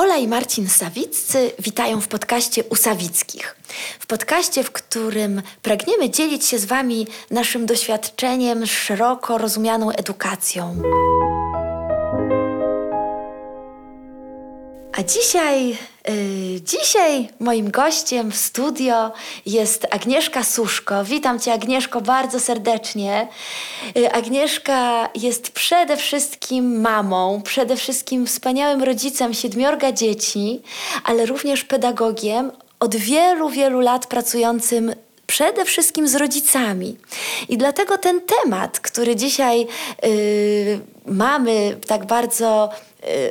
Ola i Marcin Sawiccy witają w podcaście Usawickich. W podcaście, w którym pragniemy dzielić się z Wami naszym doświadczeniem szeroko rozumianą edukacją. A dzisiaj, yy, dzisiaj moim gościem w studio jest Agnieszka Suszko. Witam Cię, Agnieszko, bardzo serdecznie. Yy, Agnieszka jest przede wszystkim mamą, przede wszystkim wspaniałym rodzicem siedmiorga dzieci, ale również pedagogiem od wielu, wielu lat pracującym przede wszystkim z rodzicami. I dlatego ten temat, który dzisiaj yy, mamy tak bardzo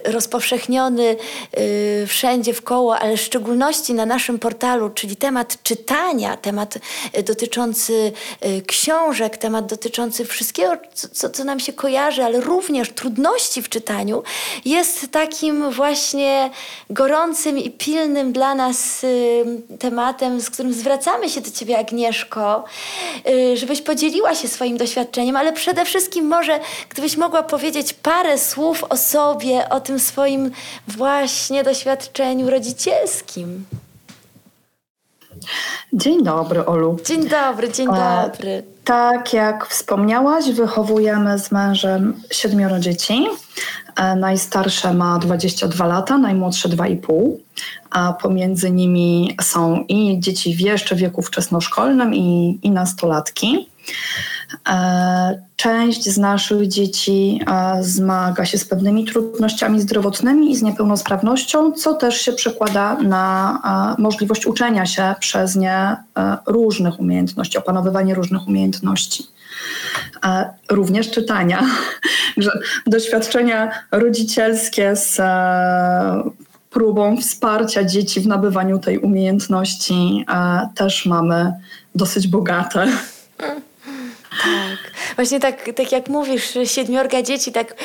rozpowszechniony y, wszędzie w koło, ale w szczególności na naszym portalu, czyli temat czytania, temat y, dotyczący książek, temat dotyczący wszystkiego, co, co nam się kojarzy, ale również trudności w czytaniu, jest takim właśnie gorącym i pilnym dla nas tematem, z którym zwracamy się do Ciebie, Agnieszko, żebyś podzieliła się swoim doświadczeniem, ale przede wszystkim może, gdybyś mogła powiedzieć parę słów o sobie, o tym swoim właśnie doświadczeniu rodzicielskim. Dzień dobry, Olu. Dzień dobry, dzień e, dobry. tak jak wspomniałaś, wychowujemy z mężem siedmioro dzieci. E, najstarsze ma 22 lata, najmłodsze 2,5, a pomiędzy nimi są i dzieci w jeszcze wieku wczesnoszkolnym, i, i nastolatki. E, część z naszych dzieci e, zmaga się z pewnymi trudnościami zdrowotnymi i z niepełnosprawnością, co też się przekłada na e, możliwość uczenia się przez nie różnych umiejętności, opanowywanie różnych umiejętności. Również czytania, doświadczenia rodzicielskie z próbą wsparcia dzieci w nabywaniu tej umiejętności też mamy dosyć bogate. Tak. Właśnie tak, tak jak mówisz, siedmiorga dzieci, tak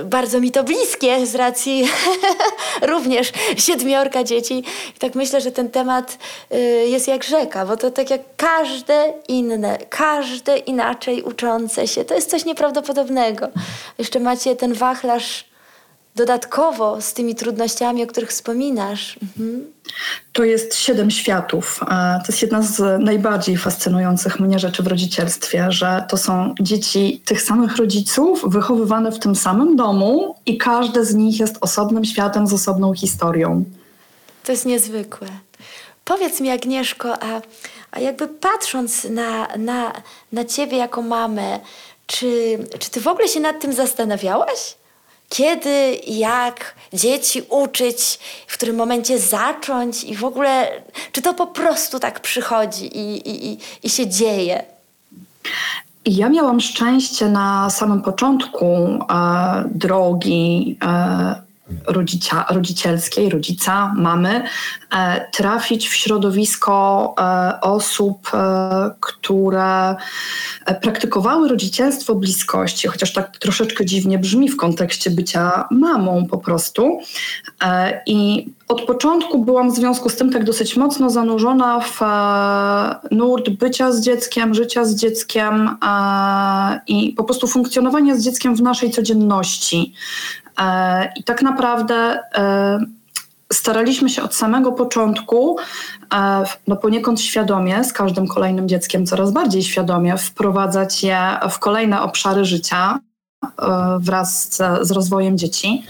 y, bardzo mi to bliskie z racji również siedmiorga dzieci. I tak myślę, że ten temat y, jest jak rzeka, bo to tak jak każde inne, każde inaczej uczące się. To jest coś nieprawdopodobnego. Jeszcze macie ten wachlarz dodatkowo z tymi trudnościami, o których wspominasz. Mhm. To jest siedem światów. To jest jedna z najbardziej fascynujących mnie rzeczy w rodzicielstwie, że to są dzieci tych samych rodziców, wychowywane w tym samym domu i każde z nich jest osobnym światem z osobną historią. To jest niezwykłe. Powiedz mi, Agnieszko, a, a jakby patrząc na, na, na ciebie jako mamę, czy, czy ty w ogóle się nad tym zastanawiałaś? Kiedy, jak dzieci uczyć, w którym momencie zacząć i w ogóle, czy to po prostu tak przychodzi i, i, i się dzieje? Ja miałam szczęście na samym początku e, drogi e, rodzicia, rodzicielskiej, rodzica, mamy, e, trafić w środowisko e, osób, e, które praktykowały rodzicielstwo bliskości, chociaż tak troszeczkę dziwnie brzmi w kontekście bycia mamą po prostu. I od początku byłam w związku z tym tak dosyć mocno zanurzona w nurt bycia z dzieckiem, życia z dzieckiem i po prostu funkcjonowania z dzieckiem w naszej codzienności. E, I tak naprawdę e, staraliśmy się od samego początku, e, no poniekąd świadomie, z każdym kolejnym dzieckiem coraz bardziej świadomie, wprowadzać je w kolejne obszary życia wraz z, rozwojem dzieci.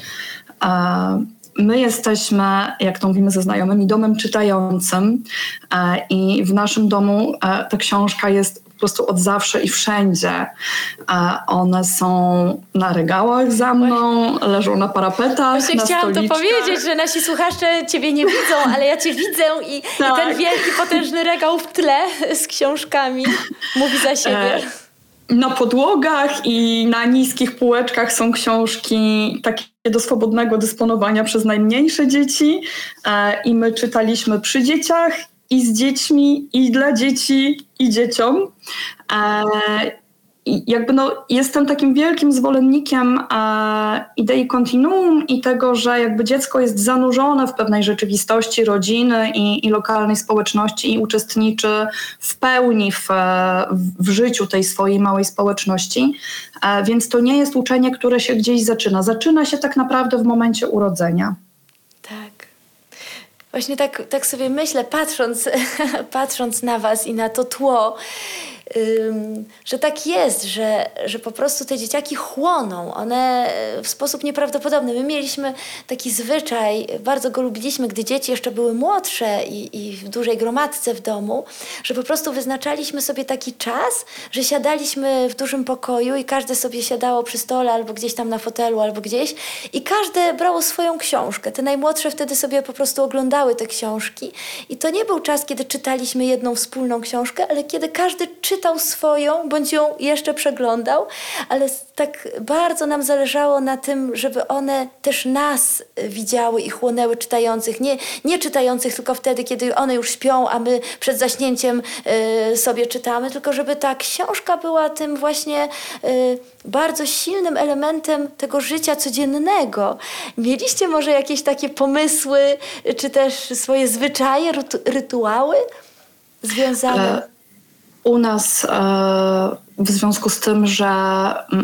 My jesteśmy, jak to mówimy ze znajomymi, domem czytającym i w naszym domu ta książka jest po prostu od zawsze i wszędzie. One są na regałach za mną, leżą na parapetach. Właśnie na chciałam to powiedzieć, że nasi słuchacze ciebie nie widzą, ale ja cię widzę i, tak. i ten tak. wielki, potężny regał w tle z książkami mówi za siebie. E, na podłogach i na niskich półeczkach są książki takie do swobodnego dysponowania przez najmniejsze dzieci e, i my czytaliśmy przy dzieciach i z dziećmi, i dla dzieci, i dzieciom. E, jakby no, jestem takim wielkim zwolennikiem e, idei kontinuum i tego, że jakby dziecko jest zanurzone w pewnej rzeczywistości rodziny i, i lokalnej społeczności i uczestniczy w pełni w, w życiu tej swojej małej społeczności. E, więc to nie jest uczenie, które się gdzieś zaczyna. Zaczyna się tak naprawdę w momencie urodzenia. Tak. Właśnie tak, tak sobie myślę, patrząc, patrząc na Was i na to tło, że tak jest, że, że po prostu te dzieciaki chłoną. One w sposób nieprawdopodobny. My mieliśmy taki zwyczaj, bardzo go lubiliśmy, gdy dzieci jeszcze były młodsze i, i w dużej gromadce w domu, że po prostu wyznaczaliśmy sobie taki czas, że siadaliśmy w dużym pokoju i każde sobie siadało przy stole albo gdzieś tam na fotelu, albo gdzieś i każde brało swoją książkę. Te najmłodsze wtedy sobie po prostu oglądały te książki i to nie był czas, kiedy czytaliśmy jedną wspólną książkę, ale kiedy każdy czytał czytał swoją, bądź ją jeszcze przeglądał, ale tak bardzo nam zależało na tym, żeby one też nas widziały i chłonęły czytających. Nie, nie czytających tylko wtedy, kiedy one już śpią, a my przed zaśnięciem y, sobie czytamy, tylko żeby ta książka była tym właśnie y, bardzo silnym elementem tego życia codziennego. Mieliście może jakieś takie pomysły, czy też swoje zwyczaje, rytuały związane? U nas e, w związku z tym, że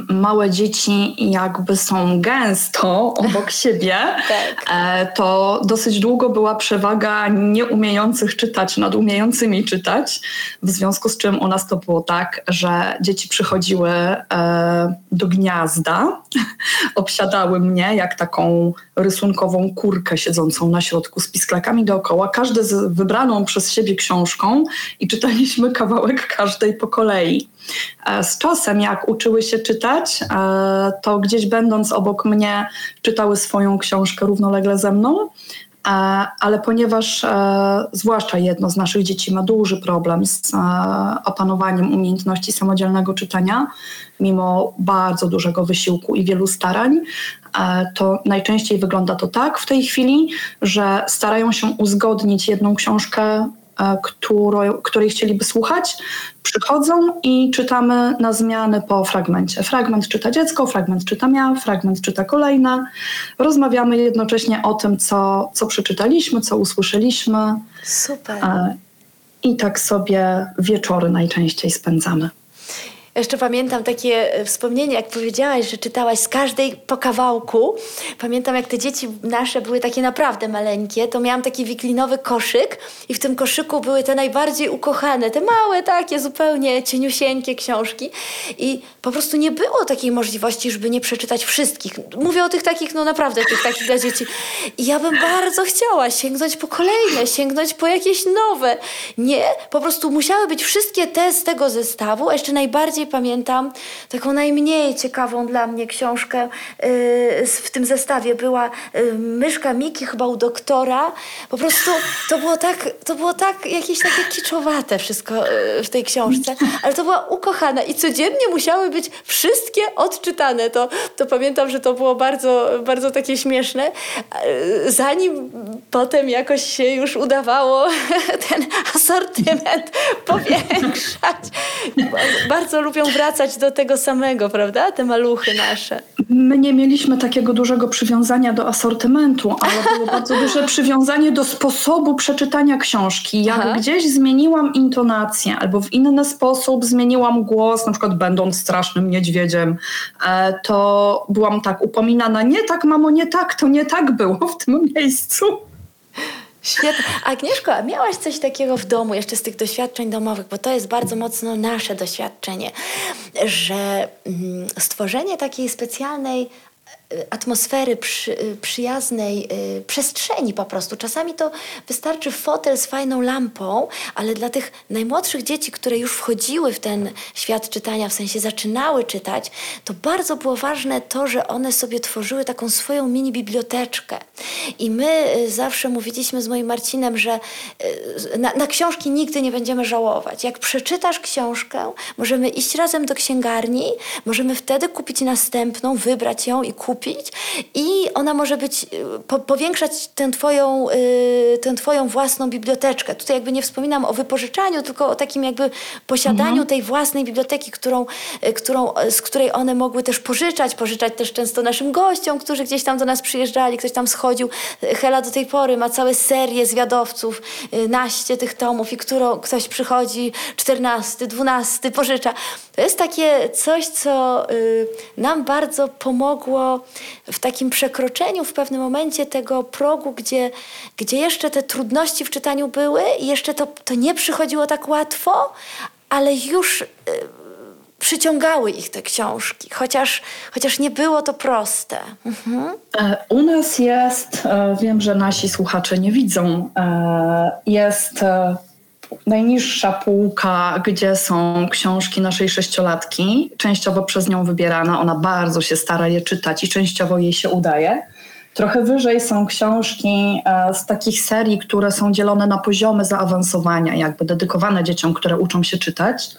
małe dzieci jakby są gęsto obok siebie, tak. E, to dosyć długo była przewaga nieumiejących czytać nad umiejącymi czytać. W związku z czym u nas to było tak, że dzieci przychodziły e, do gniazda, obsiadały mnie jak taką rysunkową kurkę siedzącą na środku z pisklakami dookoła, każdy z wybraną przez siebie książką i czytaliśmy kawałek każdej po kolei. E, z czasem, jak uczyły się czytać, e, to gdzieś będąc obok mnie, czytały swoją książkę równolegle ze mną. E, ale ponieważ zwłaszcza jedno z naszych dzieci ma duży problem z opanowaniem umiejętności samodzielnego czytania, mimo bardzo dużego wysiłku i wielu starań, to najczęściej wygląda to tak w tej chwili, że starają się uzgodnić jedną książkę której, której chcieliby słuchać, przychodzą i czytamy na zmiany po fragmencie. Fragment czyta dziecko, fragment czyta ja, fragment czyta kolejna. Rozmawiamy jednocześnie o tym, co, co przeczytaliśmy, co usłyszeliśmy. Super. I tak sobie wieczory najczęściej spędzamy. Jeszcze pamiętam takie e, wspomnienie, jak powiedziałaś, że czytałaś z każdej po kawałku. Pamiętam, jak te dzieci nasze były takie naprawdę maleńkie, to miałam taki wiklinowy koszyk i w tym koszyku były te najbardziej ukochane, te małe takie zupełnie cieniusieńkie książki i po prostu nie było takiej możliwości, żeby nie przeczytać wszystkich. Mówię o tych takich, no naprawdę tych takich dla dzieci. I ja bym bardzo chciała sięgnąć po kolejne, sięgnąć po jakieś nowe. Nie, po prostu musiały być wszystkie te z tego zestawu, a jeszcze najbardziej pamiętam taką najmniej ciekawą dla mnie książkę yy, w tym zestawie była yy, Myszka Miki chyba u doktora. Po prostu to było tak, to było tak jakieś takie kiczowate wszystko yy, w tej książce, ale to była ukochana i codziennie musiały być wszystkie odczytane. To, to pamiętam, że to było bardzo, bardzo takie śmieszne. Zanim potem jakoś się już udawało ten asortyment powiększać. Bardzo lubią wracać do tego samego, prawda? Te maluchy nasze. My nie mieliśmy takiego dużego przywiązania do asortymentu, ale było bardzo duże przywiązanie do sposobu przeczytania książki. Jak Aha. gdzieś zmieniłam intonację albo w inny sposób zmieniłam głos, na przykład będąc strasznym niedźwiedziem, e, to byłam tak upominana, nie tak mamo, nie tak, to nie tak było w tym miejscu. Świetnie. Agnieszko, a miałaś coś takiego w domu, jeszcze z tych doświadczeń domowych, bo to jest bardzo mocno nasze doświadczenie, że mm, stworzenie takiej specjalnej atmosfery przy, przyjaznej y, przestrzeni po prostu. Czasami to wystarczy fotel z fajną lampą, ale dla tych najmłodszych dzieci, które już wchodziły w ten świat czytania, w sensie zaczynały czytać, to bardzo było ważne to, że one sobie tworzyły taką swoją mini biblioteczkę. I my y, zawsze mówiliśmy z moim Marcinem, że y, na, na książki nigdy nie będziemy żałować. Jak przeczytasz książkę, możemy iść razem do księgarni, możemy wtedy kupić następną, wybrać ją i kupić kupić i ona może być, y, po, powiększać tę twoją, y, tę twoją własną biblioteczkę. Tutaj jakby nie wspominam o wypożyczaniu, tylko o takim jakby posiadaniu mhm. tej własnej biblioteki, którą, y, którą, z której one mogły też pożyczać, pożyczać też często naszym gościom, którzy gdzieś tam do nas przyjeżdżali, ktoś tam schodził. Hela do tej pory ma całe serie zwiadowców, naście tych tomów i którą ktoś przychodzi, czternasty, dwunasty, pożycza. To jest takie coś, co y, nam bardzo pomogło w takim przekroczeniu w pewnym momencie tego progu, gdzie, gdzie jeszcze te trudności w czytaniu były i jeszcze to, to nie przychodziło tak łatwo, ale już y, przyciągały ich te książki, chociaż, chociaż nie było to proste. Mhm. E, u nas jest, e, wiem, że nasi słuchacze nie widzą, e, jest najniższa półka, gdzie są książki naszej sześciolatki, częściowo przez nią wybierane. Ona bardzo się stara je czytać i częściowo jej się udaje. Trochę wyżej są książki z takich serii, które są dzielone na poziomy zaawansowania, jakby dedykowane dzieciom, które uczą się czytać.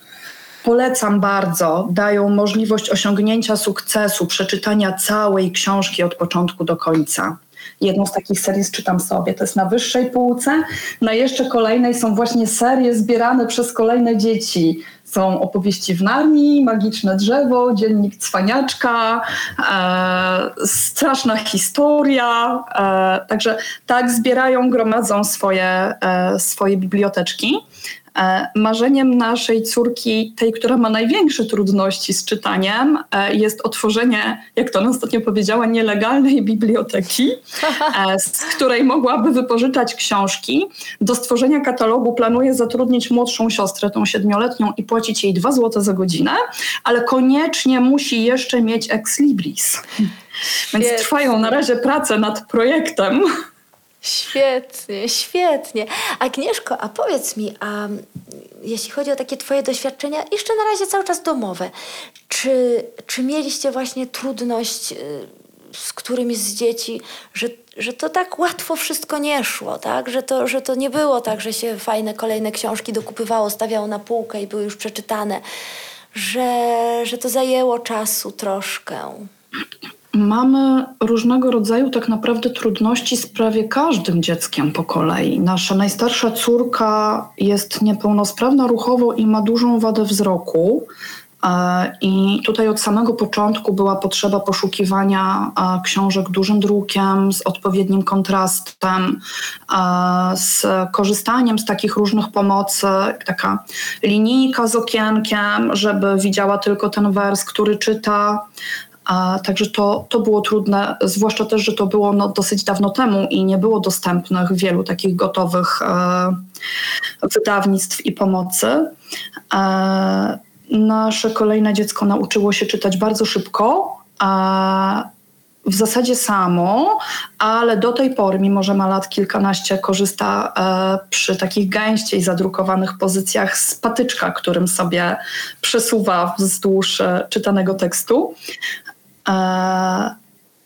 Polecam bardzo. Dają możliwość osiągnięcia sukcesu, przeczytania całej książki od początku do końca. Jedną z takich serii czytam sobie. To jest na wyższej półce. Na jeszcze kolejnej są właśnie serie zbierane przez kolejne dzieci. Są opowieści w Narni, Magiczne drzewo, Dziennik Cwaniaczka, e, Straszna historia. E, także tak zbierają, gromadzą swoje, e, swoje biblioteczki. E, marzeniem naszej córki, tej, która ma największe trudności z czytaniem, e, jest otworzenie, jak to ona ostatnio powiedziała, nielegalnej biblioteki, e, z której mogłaby wypożyczać książki. Do stworzenia katalogu planuje zatrudnić młodszą siostrę, tą siedmioletnią, i płacić jej 2 zł za godzinę, ale koniecznie musi jeszcze mieć ex libris. Więc trwają na razie prace nad projektem. Świetnie, świetnie. Agnieszko, a powiedz mi, a jeśli chodzi o takie Twoje doświadczenia, jeszcze na razie cały czas domowe, czy, czy mieliście właśnie trudność y, z którymi z dzieci, że, że to tak łatwo wszystko nie szło, tak? Że, to, że to nie było tak, że się fajne kolejne książki dokupywało, stawiało na półkę i były już przeczytane, że, że to zajęło czasu troszkę. Mamy różnego rodzaju tak naprawdę trudności z prawie każdym dzieckiem po kolei. Nasza najstarsza córka jest niepełnosprawna ruchowo i ma dużą wadę wzroku. E, I tutaj od samego początku była potrzeba poszukiwania e, książek dużym drukiem, z odpowiednim kontrastem, e, z korzystaniem z takich różnych pomocy, taka linijka z okienkiem, żeby widziała tylko ten wers, który czyta. A, także to, to było trudne, zwłaszcza też, że to było no, dosyć dawno temu i nie było dostępnych wielu takich gotowych e, wydawnictw i pomocy. E, nasze kolejne dziecko nauczyło się czytać bardzo szybko. A, w zasadzie samo, ale do tej pory, mimo że ma lat kilkanaście, korzysta e, przy takich gęściej zadrukowanych pozycjach z patyczka, którym sobie przesuwa wzdłuż e, czytanego tekstu. E,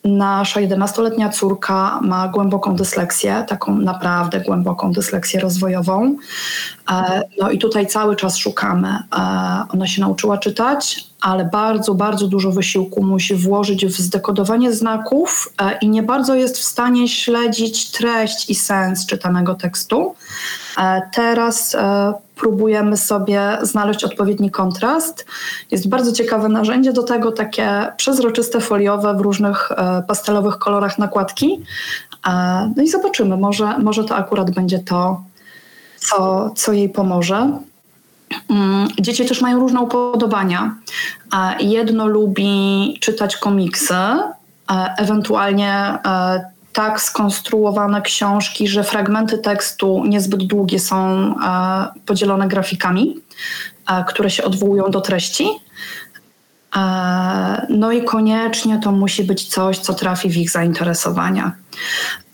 nasza 11-letnia córka ma głęboką dysleksję, taką naprawdę głęboką dysleksję rozwojową. E, no i tutaj cały czas szukamy. E, ona się nauczyła czytać, ale bardzo, bardzo dużo wysiłku musi włożyć w zdekodowanie znaków i nie bardzo jest w stanie śledzić treść i sens czytanego tekstu. Teraz próbujemy sobie znaleźć odpowiedni kontrast. Jest bardzo ciekawe narzędzie do tego, takie przezroczyste, foliowe w różnych e, pastelowych kolorach nakładki. E, no i zobaczymy, może, może to akurat będzie to, co, co jej pomoże. Mm, dzieci też mają różne upodobania. E, jedno lubi czytać komiksy, ewentualnie tak skonstruowane książki, że fragmenty tekstu niezbyt długie są e, podzielone grafikami, e, które się odwołują do treści. E, no i koniecznie to musi być coś, co trafi w ich zainteresowania.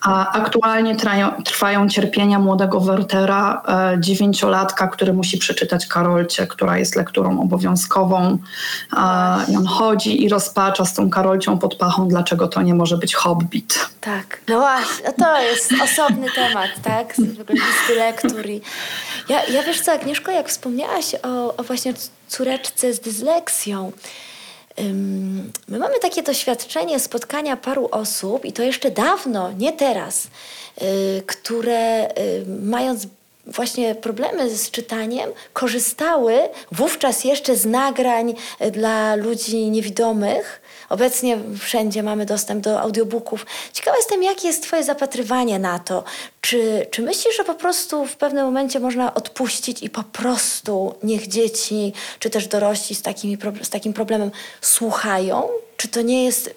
A aktualnie trają, trwają cierpienia młodego Wertera, e, dziewięciolatka, który musi przeczytać Karolcie, która jest lekturą obowiązkową. E, I on chodzi i rozpacza z tą Karolcią pod pachą, dlaczego to nie może być Hobbit. Tak, no właśnie, to jest osobny temat, tak? Listy lektur. I ja, ja wiesz co, Agnieszko, jak wspomniałaś o, o właśnie córeczce z dysleksją, My mamy takie doświadczenie spotkania paru osób, i to jeszcze dawno, nie teraz, y, które y, mając właśnie problemy z czytaniem, korzystały wówczas jeszcze z nagrań y, dla ludzi niewidomych Obecnie wszędzie mamy dostęp do audiobooków. Ciekawa jestem, jakie jest Twoje zapatrywanie na to. Czy, czy myślisz, że po prostu w pewnym momencie można odpuścić i po prostu niech dzieci, czy też dorośli z, takimi, z takim problemem słuchają? Czy to nie jest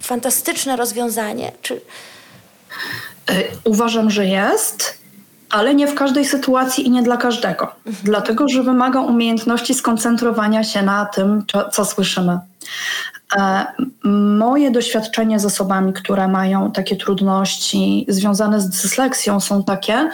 fantastyczne rozwiązanie? Czy... Uważam, że jest ale nie w każdej sytuacji i nie dla każdego. Mhm. Dlatego, że wymaga umiejętności skoncentrowania się na tym, co, co słyszymy. Moje doświadczenie z osobami, które mają takie trudności związane z dysleksją, są takie,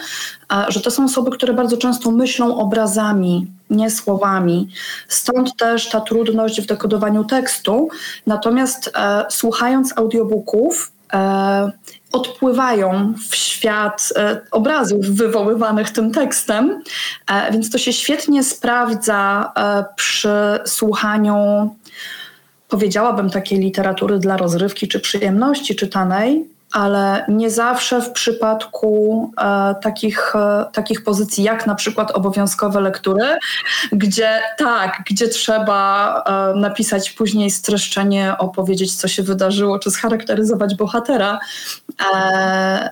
że to są osoby, które bardzo często myślą obrazami, nie słowami. Stąd też ta trudność w dekodowaniu tekstu. Natomiast e, słuchając audiobooków, e, odpływają w świat e, obrazów wywoływanych tym tekstem, więc to się świetnie sprawdza przy słuchaniu, powiedziałabym, takiej literatury dla rozrywki czy przyjemności czytanej, ale nie zawsze w przypadku e, takich, e, takich pozycji, jak na przykład obowiązkowe lektury, gdzie tak, gdzie trzeba e, napisać później streszczenie, opowiedzieć, co się wydarzyło, czy scharakteryzować bohatera. E,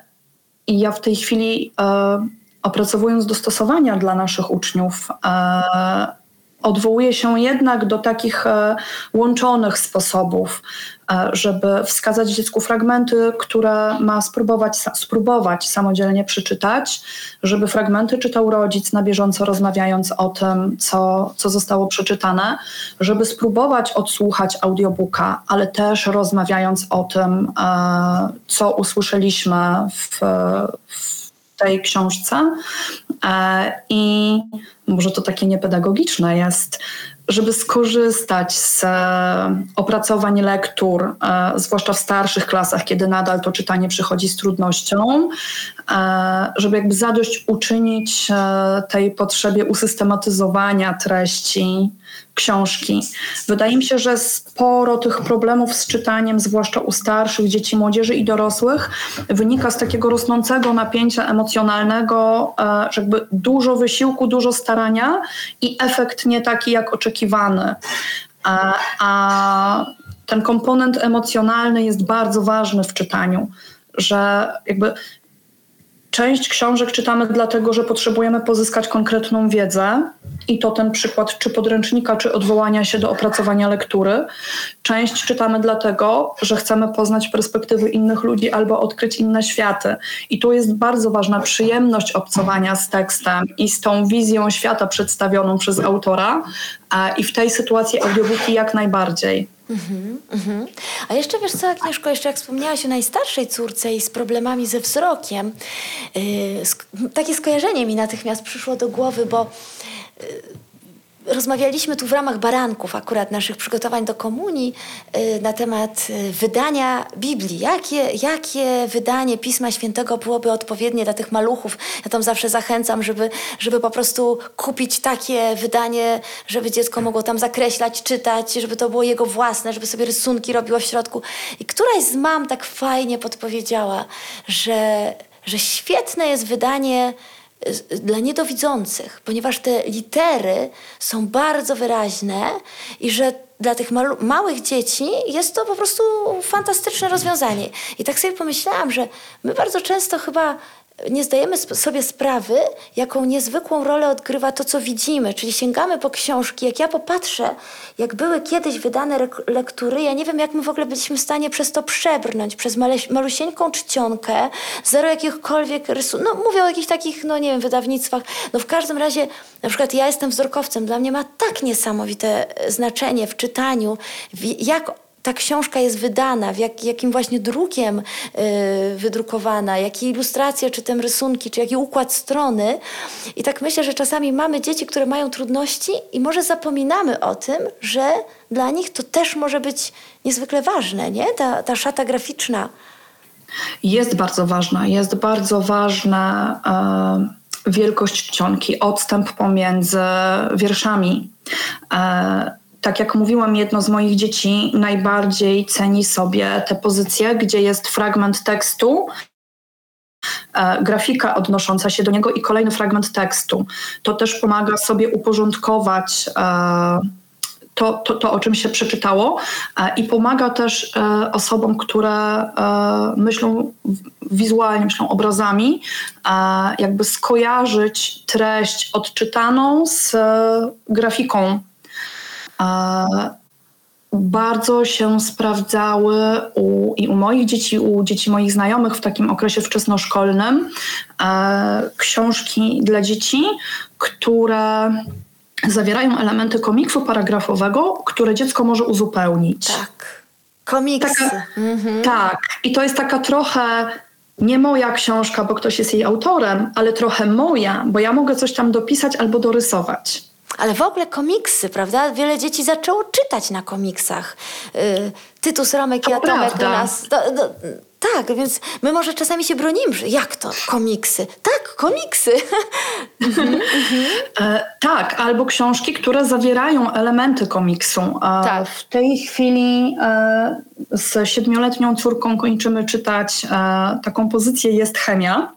I ja w tej chwili, e, opracowując dostosowania dla naszych uczniów, e, odwołuje się jednak do takich łączonych sposobów, E, żeby wskazać dziecku fragmenty, które ma spróbować, spróbować samodzielnie przeczytać, żeby fragmenty czytał rodzic na bieżąco rozmawiając o tym, co, co zostało przeczytane, żeby spróbować odsłuchać audiobooka, ale też rozmawiając o tym, e, co usłyszeliśmy w, w tej książce. E, I może to takie niepedagogiczne jest, żeby skorzystać z e, opracowań lektur, e, zwłaszcza w starszych klasach, kiedy nadal to czytanie przychodzi z trudnością, żeby jakby zadość uczynić tej potrzebie usystematyzowania treści książki. Wydaje mi się, że sporo tych problemów z czytaniem, zwłaszcza u starszych dzieci, młodzieży i dorosłych, wynika z takiego rosnącego napięcia emocjonalnego, że jakby dużo wysiłku, dużo starania i efekt nie taki jak oczekiwany. A, a ten komponent emocjonalny jest bardzo ważny w czytaniu, że jakby Część książek czytamy dlatego, że potrzebujemy pozyskać konkretną wiedzę i to ten przykład czy podręcznika, czy odwołania się do opracowania lektury. Część czytamy dlatego, że chcemy poznać perspektywy innych ludzi albo odkryć inne światy. I tu jest bardzo ważna przyjemność obcowania z tekstem i z tą wizją świata przedstawioną przez autora. I w tej sytuacji audiobooki jak najbardziej. Mhm, mhm. A jeszcze wiesz co, Agnieszko, jeszcze jak wspomniałaś o najstarszej córce i z problemami ze wzrokiem, yy, takie skojarzenie mi natychmiast przyszło do głowy, bo yy, Rozmawialiśmy tu w ramach baranków, akurat naszych przygotowań do komunii, y, na temat y, wydania Biblii. Jakie, jakie wydanie Pisma Świętego byłoby odpowiednie dla tych maluchów? Ja tam zawsze zachęcam, żeby, żeby po prostu kupić takie wydanie, żeby dziecko mogło tam zakreślać, czytać, żeby to było jego własne, żeby sobie rysunki robiło w środku. I któraś z mam tak fajnie podpowiedziała, że, że świetne jest wydanie dla niedowidzących, ponieważ te litery są bardzo wyraźne i że dla tych małych dzieci jest to po prostu fantastyczne rozwiązanie. I tak sobie pomyślałam, że my bardzo często chyba nie zdajemy sobie sprawy, jaką niezwykłą rolę odgrywa to, co widzimy. Czyli sięgamy po książki. Jak ja popatrzę, jak były kiedyś wydane lektury, ja nie wiem, jak my w ogóle byliśmy w stanie przez to przebrnąć, przez malusieńką czcionkę, zero jakichkolwiek rysunków. No mówię o jakichś takich, no nie wiem, wydawnictwach. No w każdym razie, na przykład ja jestem wzrokowcem. Dla mnie ma tak niesamowite znaczenie w czytaniu, jak ta książka jest wydana, jak, jakim właśnie drukiem y, wydrukowana, jakie ilustracje, czy ten rysunki, czy jaki układ strony. I tak myślę, że czasami mamy dzieci, które mają trudności i może zapominamy o tym, że dla nich to też może być niezwykle ważne, nie? Ta, ta szata graficzna. Jest bardzo ważna. Jest bardzo ważna e, wielkość czcionki, odstęp pomiędzy wierszami. E, tak jak mówiłam, jedno z moich dzieci najbardziej ceni sobie te pozycje, gdzie jest fragment tekstu, e, grafika odnosząca się do niego i kolejny fragment tekstu. To też pomaga sobie uporządkować e, to, to, to, o czym się przeczytało e, i pomaga też osobom, które myślą wizualnie, myślą obrazami, jakby skojarzyć treść odczytaną z grafiką bardzo się sprawdzały u, i u moich dzieci, u dzieci moich znajomych w takim okresie wczesnoszkolnym e, książki dla dzieci, które zawierają elementy komiksu paragrafowego, które dziecko może uzupełnić. Tak. Komiksy. Taka, mhm. Tak. I to jest taka trochę nie moja książka, bo ktoś jest jej autorem, ale trochę moja, bo ja mogę coś tam dopisać albo dorysować. Ale w ogóle komiksy, prawda? Wiele dzieci zaczęło czytać na komiksach. Yy, Tytus Romek i Atomek do nas. Do, do, tak, więc my może czasami się bronimy, że jak to komiksy? Tak, komiksy. e, tak, albo książki, które zawierają elementy komiksu. E, tak. W tej chwili e, z siedmioletnią córką kończymy czytać e, taką pozycję Jest chemia.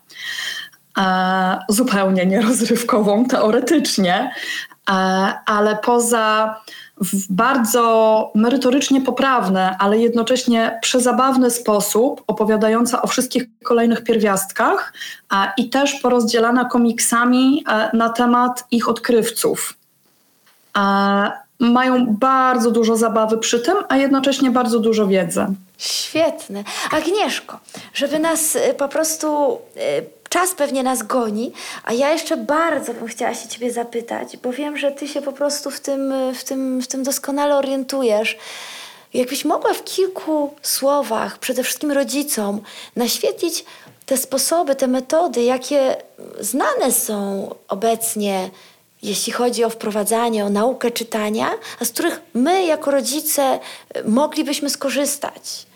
E, zupełnie nierozrywkową teoretycznie, ale poza w bardzo merytorycznie poprawny, ale jednocześnie przezabawny sposób, opowiadająca o wszystkich kolejnych pierwiastkach a, i też porozdzielana komiksami e, na temat ich odkrywców. Mają bardzo dużo zabawy przy tym, a jednocześnie bardzo dużo wiedzy. Świetne. Agnieszko, żeby nas e, po prostu e, czas pewnie nas goni, a ja jeszcze bardzo bym chciała się Ciebie zapytać, bo wiem, że Ty się po prostu w tym, w tym, w tym doskonale orientujesz. Jakbyś mogła w kilku słowach, przede wszystkim rodzicom, naświetlić te sposoby, te metody, jakie znane są obecnie, jeśli chodzi o wprowadzanie, o naukę czytania, a z których my jako rodzice moglibyśmy skorzystać.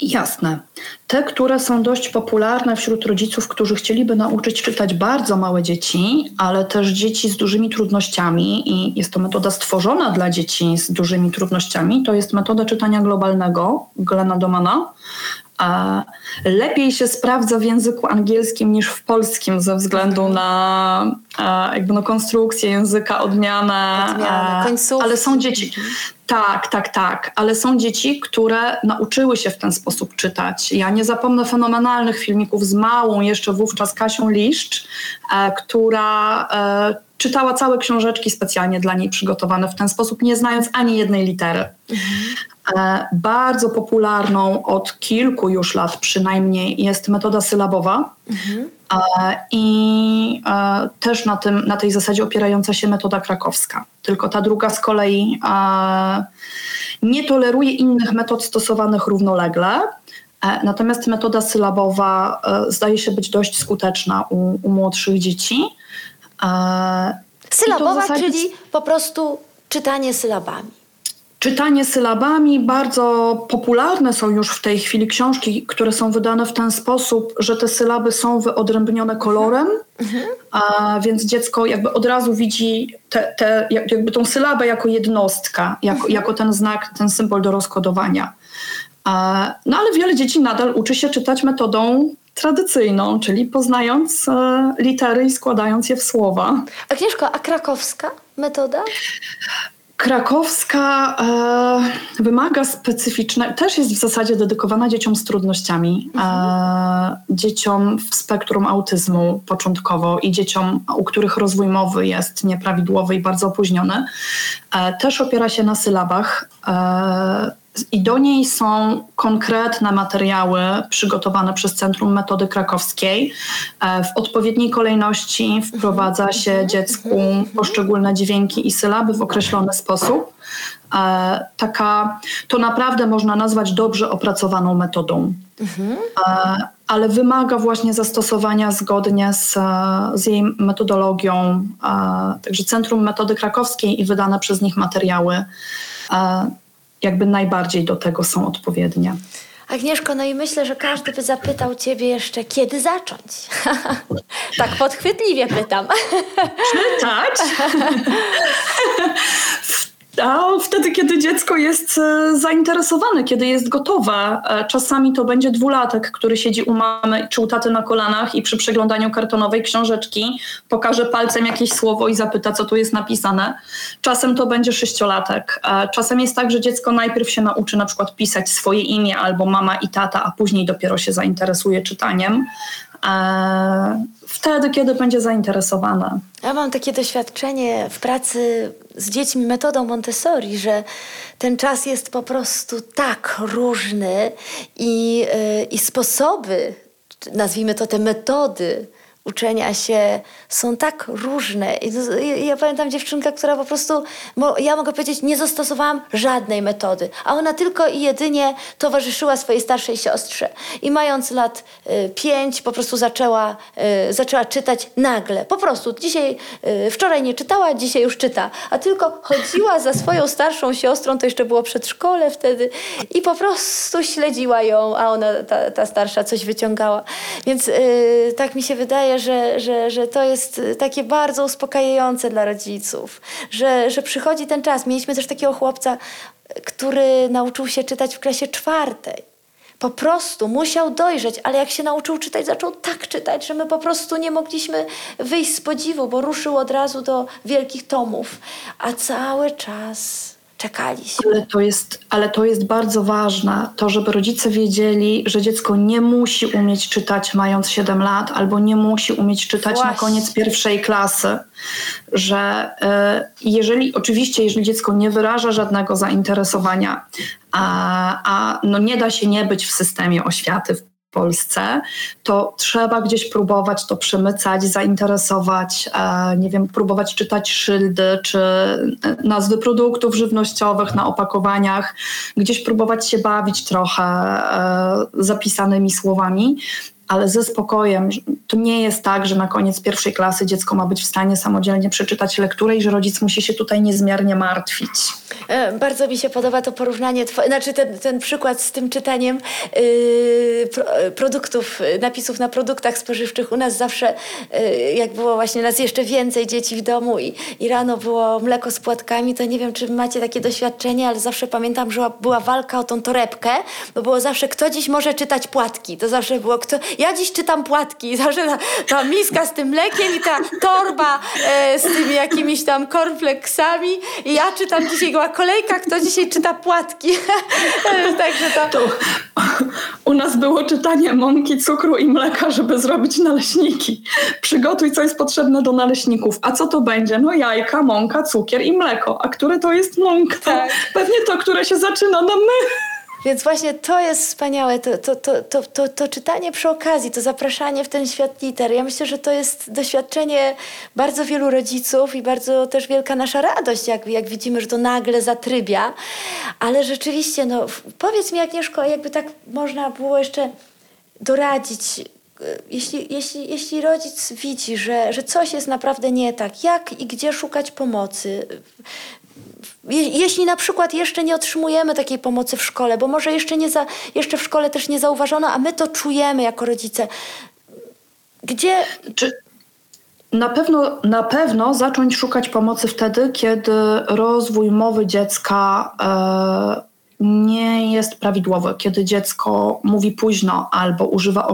Jasne. Te, które są dość popularne wśród rodziców, którzy chcieliby nauczyć czytać bardzo małe dzieci, ale też dzieci z dużymi trudnościami, i jest to metoda stworzona dla dzieci z dużymi trudnościami, to jest metoda czytania globalnego Glena Domana. Lepiej się sprawdza w języku angielskim niż w polskim ze względu na jakby no konstrukcję języka, odmianę. Odmianę, Ale są dzieci. Tak, tak, tak. Ale są dzieci, które nauczyły się w ten sposób czytać. Ja nie zapomnę fenomenalnych filmików z małą, jeszcze wówczas Kasią Liszcz, e, która e, czytała całe książeczki specjalnie dla niej przygotowane w ten sposób, nie znając ani jednej litery. Mhm. E, bardzo popularną od kilku już lat przynajmniej jest metoda sylabowa. Mhm. I e, też na, tym, na tej zasadzie opierająca się metoda krakowska. Tylko ta druga z kolei e, nie toleruje innych metod stosowanych równolegle. E, natomiast metoda sylabowa zdaje się być dość skuteczna u, u młodszych dzieci. Sylabowa, zasadzie... czyli po prostu czytanie sylabami. Czytanie sylabami, bardzo popularne są już w tej chwili książki, które są wydane w ten sposób, że te sylaby są wyodrębnione kolorem, a więc dziecko jakby od razu widzi te, te, jakby tą sylabę jako jednostkę, jako, jako ten znak, ten symbol do rozkodowania. No ale wiele dzieci nadal uczy się czytać metodą tradycyjną, czyli poznając e, litery i składając je w słowa. Agnieszko, a krakowska metoda? Krakowska e, wymaga specyficznej, też jest w zasadzie dedykowana dzieciom z trudnościami, e, mhm. dzieciom w spektrum autyzmu początkowo i dzieciom, u których rozwój mowy jest nieprawidłowy i bardzo opóźniony. E, też opiera się na sylabach. I do niej są konkretne materiały przygotowane przez Centrum Metody Krakowskiej. E, w odpowiedniej kolejności wprowadza się mhm. dziecku poszczególne dźwięki i sylaby w określony sposób. E, taka, to naprawdę można nazwać dobrze opracowaną metodą. Mhm. E, ale wymaga właśnie zastosowania zgodnie z, z jej metodologią. Także Centrum Metody Krakowskiej i wydane przez nich materiały jakby najbardziej do tego są odpowiednie. Agnieszko, no i myślę, że każdy by zapytał Ciebie jeszcze, kiedy zacząć? tak podchwytliwie pytam. Czytać? A wtedy, kiedy dziecko jest e, zainteresowane, kiedy jest gotowe. E, czasami to będzie dwulatek, który siedzi u mamy czy u taty na kolanach i przy przeglądaniu kartonowej książeczki pokaże palcem jakieś słowo i zapyta, co tu jest napisane. Czasem to będzie sześciolatek. E, czasem jest tak, że dziecko najpierw się nauczy na przykład pisać swoje imię albo mama i tata, a później dopiero się zainteresuje czytaniem. Wtedy, kiedy będzie zainteresowana. Ja mam takie doświadczenie w pracy z dziećmi metodą Montessori, że ten czas jest po prostu tak różny i, yy, i sposoby, nazwijmy to te metody, uczenia się są tak różne. I ja pamiętam dziewczynkę, która po prostu, ja mogę powiedzieć, nie zastosowałam żadnej metody, a ona tylko i jedynie towarzyszyła swojej starszej siostrze. I mając lat y, pięć, po prostu zaczęła, y, zaczęła czytać nagle. Po prostu dzisiaj, y, wczoraj nie czytała, dzisiaj już czyta. A tylko chodziła za swoją starszą siostrą, to jeszcze było przedszkole wtedy, i po prostu śledziła ją, a ona, ta, ta starsza, coś wyciągała. Więc tak mi się wydaje, że, że, że to jest takie bardzo uspokajające dla rodziców, że, że przychodzi ten czas. Mieliśmy też takiego chłopca, który nauczył się czytać w klasie czwartej. Po prostu musiał dojrzeć, ale jak się nauczył czytać, zaczął tak czytać, że my po prostu nie mogliśmy wyjść z podziwu, bo ruszył od razu do wielkich tomów, a cały czas czekaliśmy. Ale to, jest, ale to jest bardzo ważne, to żeby rodzice wiedzieli, że dziecko nie musi umieć czytać mając 7 lat, albo nie musi umieć czytać Właśnie. na koniec pierwszej klasy. Że y, jeżeli, oczywiście, jeżeli dziecko nie wyraża żadnego zainteresowania, a, a no nie da się nie być w systemie oświaty w Polsce, to trzeba gdzieś próbować to przemycać, zainteresować, e, nie wiem, próbować czytać szyldy czy nazwy produktów żywnościowych na opakowaniach, gdzieś próbować się bawić trochę e, zapisanymi słowami ale ze spokojem. To nie jest tak, że na koniec pierwszej klasy dziecko ma być w stanie samodzielnie przeczytać lekturę i że rodzic musi się tutaj niezmiernie martwić. E, bardzo mi się podoba to porównanie, znaczy ten, ten przykład z tym czytaniem yy, pro, produktów, napisów na produktach spożywczych. U nas zawsze, yy, jak było właśnie nas jeszcze więcej dzieci w domu i, i rano było mleko z płatkami, to nie wiem, czy macie takie doświadczenie, ale zawsze pamiętam, że była walka o tą torebkę, bo było zawsze, kto dziś może czytać płatki. To zawsze było, kto, ja dziś czytam płatki. Zawsze ta, ta miska z tym mlekiem i ta torba e, z tymi jakimiś tam cornflakesami. I ja czytam dzisiaj, była kolejka, kto dzisiaj czyta płatki. Także to... to... U nas było czytanie mąki, cukru i mleka, żeby zrobić naleśniki. Przygotuj, co jest potrzebne do naleśników. A co to będzie? No jajka, mąka, cukier i mleko. A które to jest mąka? Tak. Pewnie to, które się zaczyna na my. Więc właśnie to jest wspaniałe, to, to, to, to, to, to czytanie przy okazji, to zapraszanie w ten świat liter. Ja myślę, że to jest doświadczenie bardzo wielu rodziców i bardzo też wielka nasza radość, jak, jak widzimy, że to nagle zatrybia. Ale rzeczywiście, no, powiedz mi Agnieszko, jakby tak można było jeszcze doradzić jeśli, jeśli, jeśli rodzic widzi, że, że coś jest naprawdę nie tak, jak i gdzie szukać pomocy? Jeśli na przykład jeszcze nie otrzymujemy takiej pomocy w szkole, bo może jeszcze, nie za, jeszcze w szkole też nie zauważono, a my to czujemy jako rodzice. Gdzie. Czy na pewno, na pewno zacząć szukać pomocy wtedy, kiedy rozwój mowy dziecka e, nie jest prawidłowy, kiedy dziecko mówi późno albo używa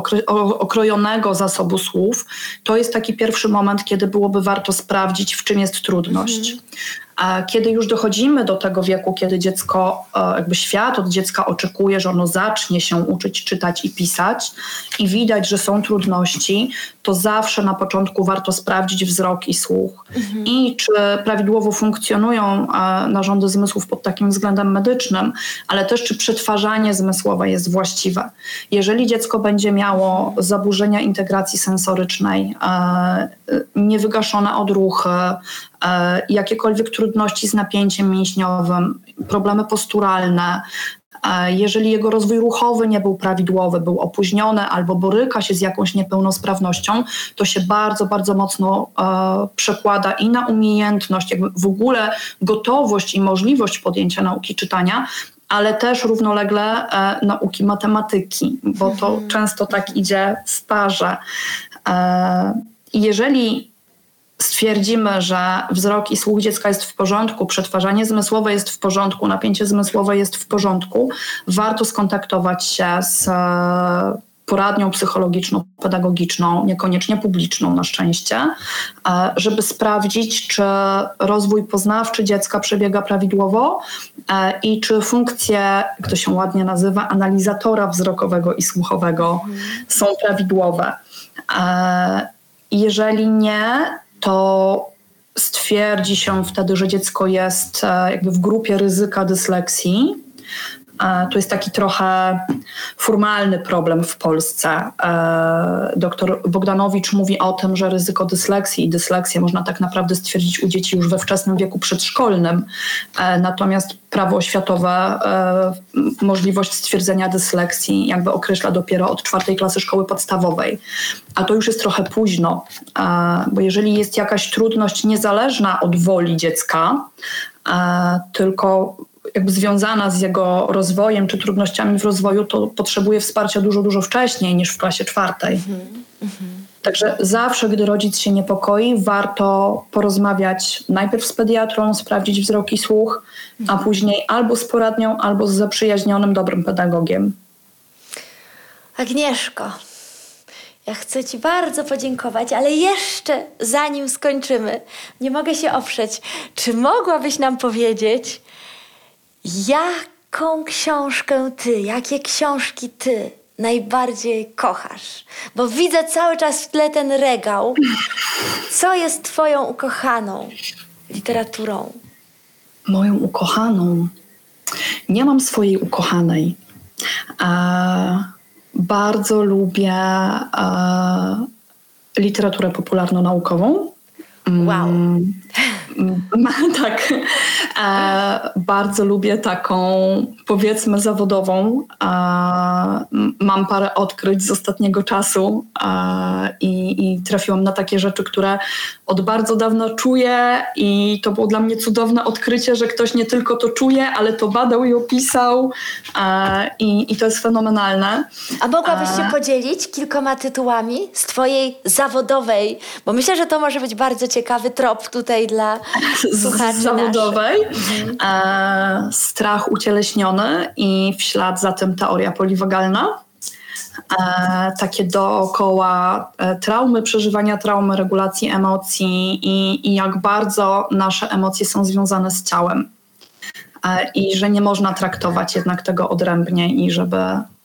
okrojonego zasobu słów, to jest taki pierwszy moment, kiedy byłoby warto sprawdzić, w czym jest trudność. Mhm. A kiedy już dochodzimy do tego wieku, kiedy dziecko, e, jakby świat od dziecka oczekuje, że ono zacznie się uczyć czytać i pisać i widać, że są trudności, to zawsze na początku warto sprawdzić wzrok i słuch. Mhm. I czy prawidłowo funkcjonują e, narządy zmysłów pod takim względem medycznym, ale też czy przetwarzanie zmysłowe jest właściwe. Jeżeli dziecko będzie miało zaburzenia integracji sensorycznej, e, niewygaszone odruchy, jakiekolwiek trudności z napięciem mięśniowym, problemy posturalne, jeżeli jego rozwój ruchowy nie był prawidłowy, był opóźniony albo boryka się z jakąś niepełnosprawnością, to się bardzo, bardzo mocno e, przekłada i na umiejętność, jakby w ogóle gotowość i możliwość podjęcia nauki czytania, ale też równolegle e, nauki matematyki, bo to mhm. często tak idzie w parze. E, jeżeli stwierdzimy, że wzrok i słuch dziecka jest w porządku, przetwarzanie zmysłowe jest w porządku, napięcie zmysłowe jest w porządku, warto skontaktować się z poradnią psychologiczną, pedagogiczną, niekoniecznie publiczną na szczęście, e, żeby sprawdzić, czy rozwój poznawczy dziecka przebiega prawidłowo e, i czy funkcje, jak to się ładnie nazywa, analizatora wzrokowego i słuchowego są prawidłowe. E, jeżeli nie, to stwierdzi się wtedy, że dziecko jest jakby w grupie ryzyka dysleksji, to jest taki trochę formalny problem w Polsce. E, doktor Bogdanowicz mówi o tym, że ryzyko dysleksji i dysleksję można tak naprawdę stwierdzić u dzieci już we wczesnym wieku przedszkolnym. E, natomiast prawo oświatowe e, możliwość stwierdzenia dysleksji jakby określa dopiero od czwartej klasy szkoły podstawowej. A to już jest trochę późno, bo jeżeli jest jakaś trudność niezależna od woli dziecka, tylko jakby związana z jego rozwojem czy trudnościami w rozwoju, to potrzebuje wsparcia dużo, dużo wcześniej niż w klasie czwartej. Także zawsze, gdy rodzic się niepokoi, warto porozmawiać najpierw z pediatrą, sprawdzić wzrok i słuch, a później albo z poradnią, albo z zaprzyjaźnionym, dobrym pedagogiem. Agnieszko, ja chcę Ci bardzo podziękować, ale jeszcze zanim skończymy, nie mogę się oprzeć. Czy mogłabyś nam powiedzieć, Jaką książkę ty, jakie książki ty najbardziej kochasz? Bo widzę cały czas w tle ten regał. Co jest twoją ukochaną literaturą? Moją ukochaną? Nie mam swojej ukochanej. E, bardzo lubię e, literaturę popularno-naukową. Wow. Mm, tak. E, bardzo lubię taką, powiedzmy, zawodową. E, mam parę odkryć z ostatniego czasu e, i, i trafiłam na takie rzeczy, które od bardzo dawna czuję i to było dla mnie cudowne odkrycie, że ktoś nie tylko to czuje, ale to badał i opisał e, i, i to jest fenomenalne. A mogłabyś się e, podzielić kilkoma tytułami z twojej zawodowej, bo myślę, że to może być bardzo ciekawy trop tutaj dla słuchaczy zawodowej. E, strach ucieleśniony i w ślad za tym teoria poliwagalna. E, takie dookoła e, traumy, przeżywania traumy, regulacji emocji i, i jak bardzo nasze emocje są związane z ciałem. E, I że nie można traktować jednak tego odrębnie i żeby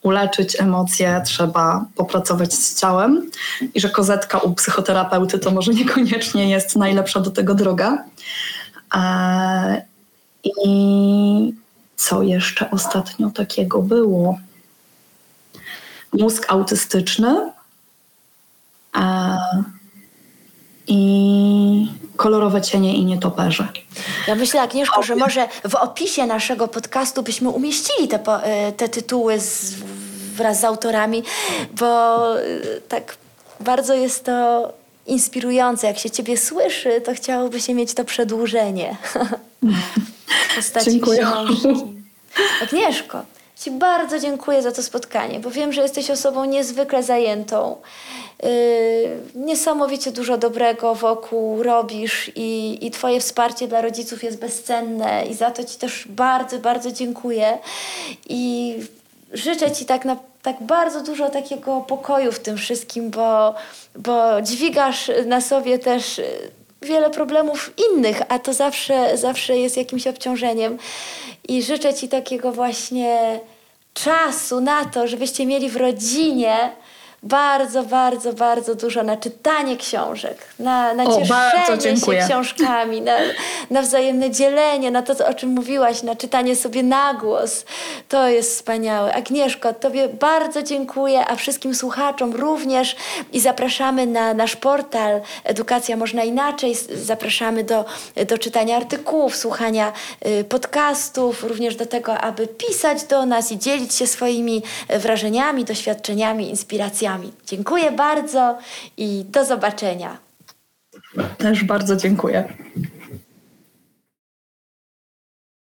uleczyć emocje, trzeba popracować z ciałem i że kozetka u psychoterapeuty to może niekoniecznie jest najlepsza do tego droga. E, I co jeszcze ostatnio takiego było? Mózg autystyczny e, i kolorowe cienie i nietoperze. Ja myślę, Agnieszko, że może w opisie naszego podcastu byśmy umieścili te, e, te tytuły z, wraz z autorami, bo tak bardzo jest to inspirujące. Jak się ciebie słyszy, to chciałoby się mieć to przedłużenie. Dziękuję. książki. Agnieszko, Ci bardzo dziękuję za to spotkanie, bo wiem, że jesteś osobą niezwykle zajętą. Yy, niesamowicie dużo dobrego wokół robisz i, i Twoje wsparcie dla rodziców jest bezcenne i za to Ci też bardzo, bardzo dziękuję. I życzę Ci tak, na, tak bardzo dużo takiego pokoju w tym wszystkim, bo, bo dźwigasz na sobie też wiele problemów innych, a to zawsze, zawsze jest jakimś obciążeniem. I życzę Ci takiego właśnie czasu na to, żebyście mieli w rodzinie bardzo, bardzo, bardzo dużo na czytanie książek, na, na o, cieszenie się książkami, na, na wzajemne dzielenie, na to, o czym mówiłaś, na czytanie sobie na głos. To jest wspaniałe. Agnieszko, Tobie bardzo dziękuję, a wszystkim słuchaczom również i zapraszamy na nasz portal Edukacja Można Inaczej. Zapraszamy do, do czytania artykułów, słuchania y, podcastów, również do tego, aby pisać do nas i dzielić się swoimi wrażeniami, doświadczeniami, inspiracjami. Dziękuję bardzo i do zobaczenia. Też bardzo dziękuję.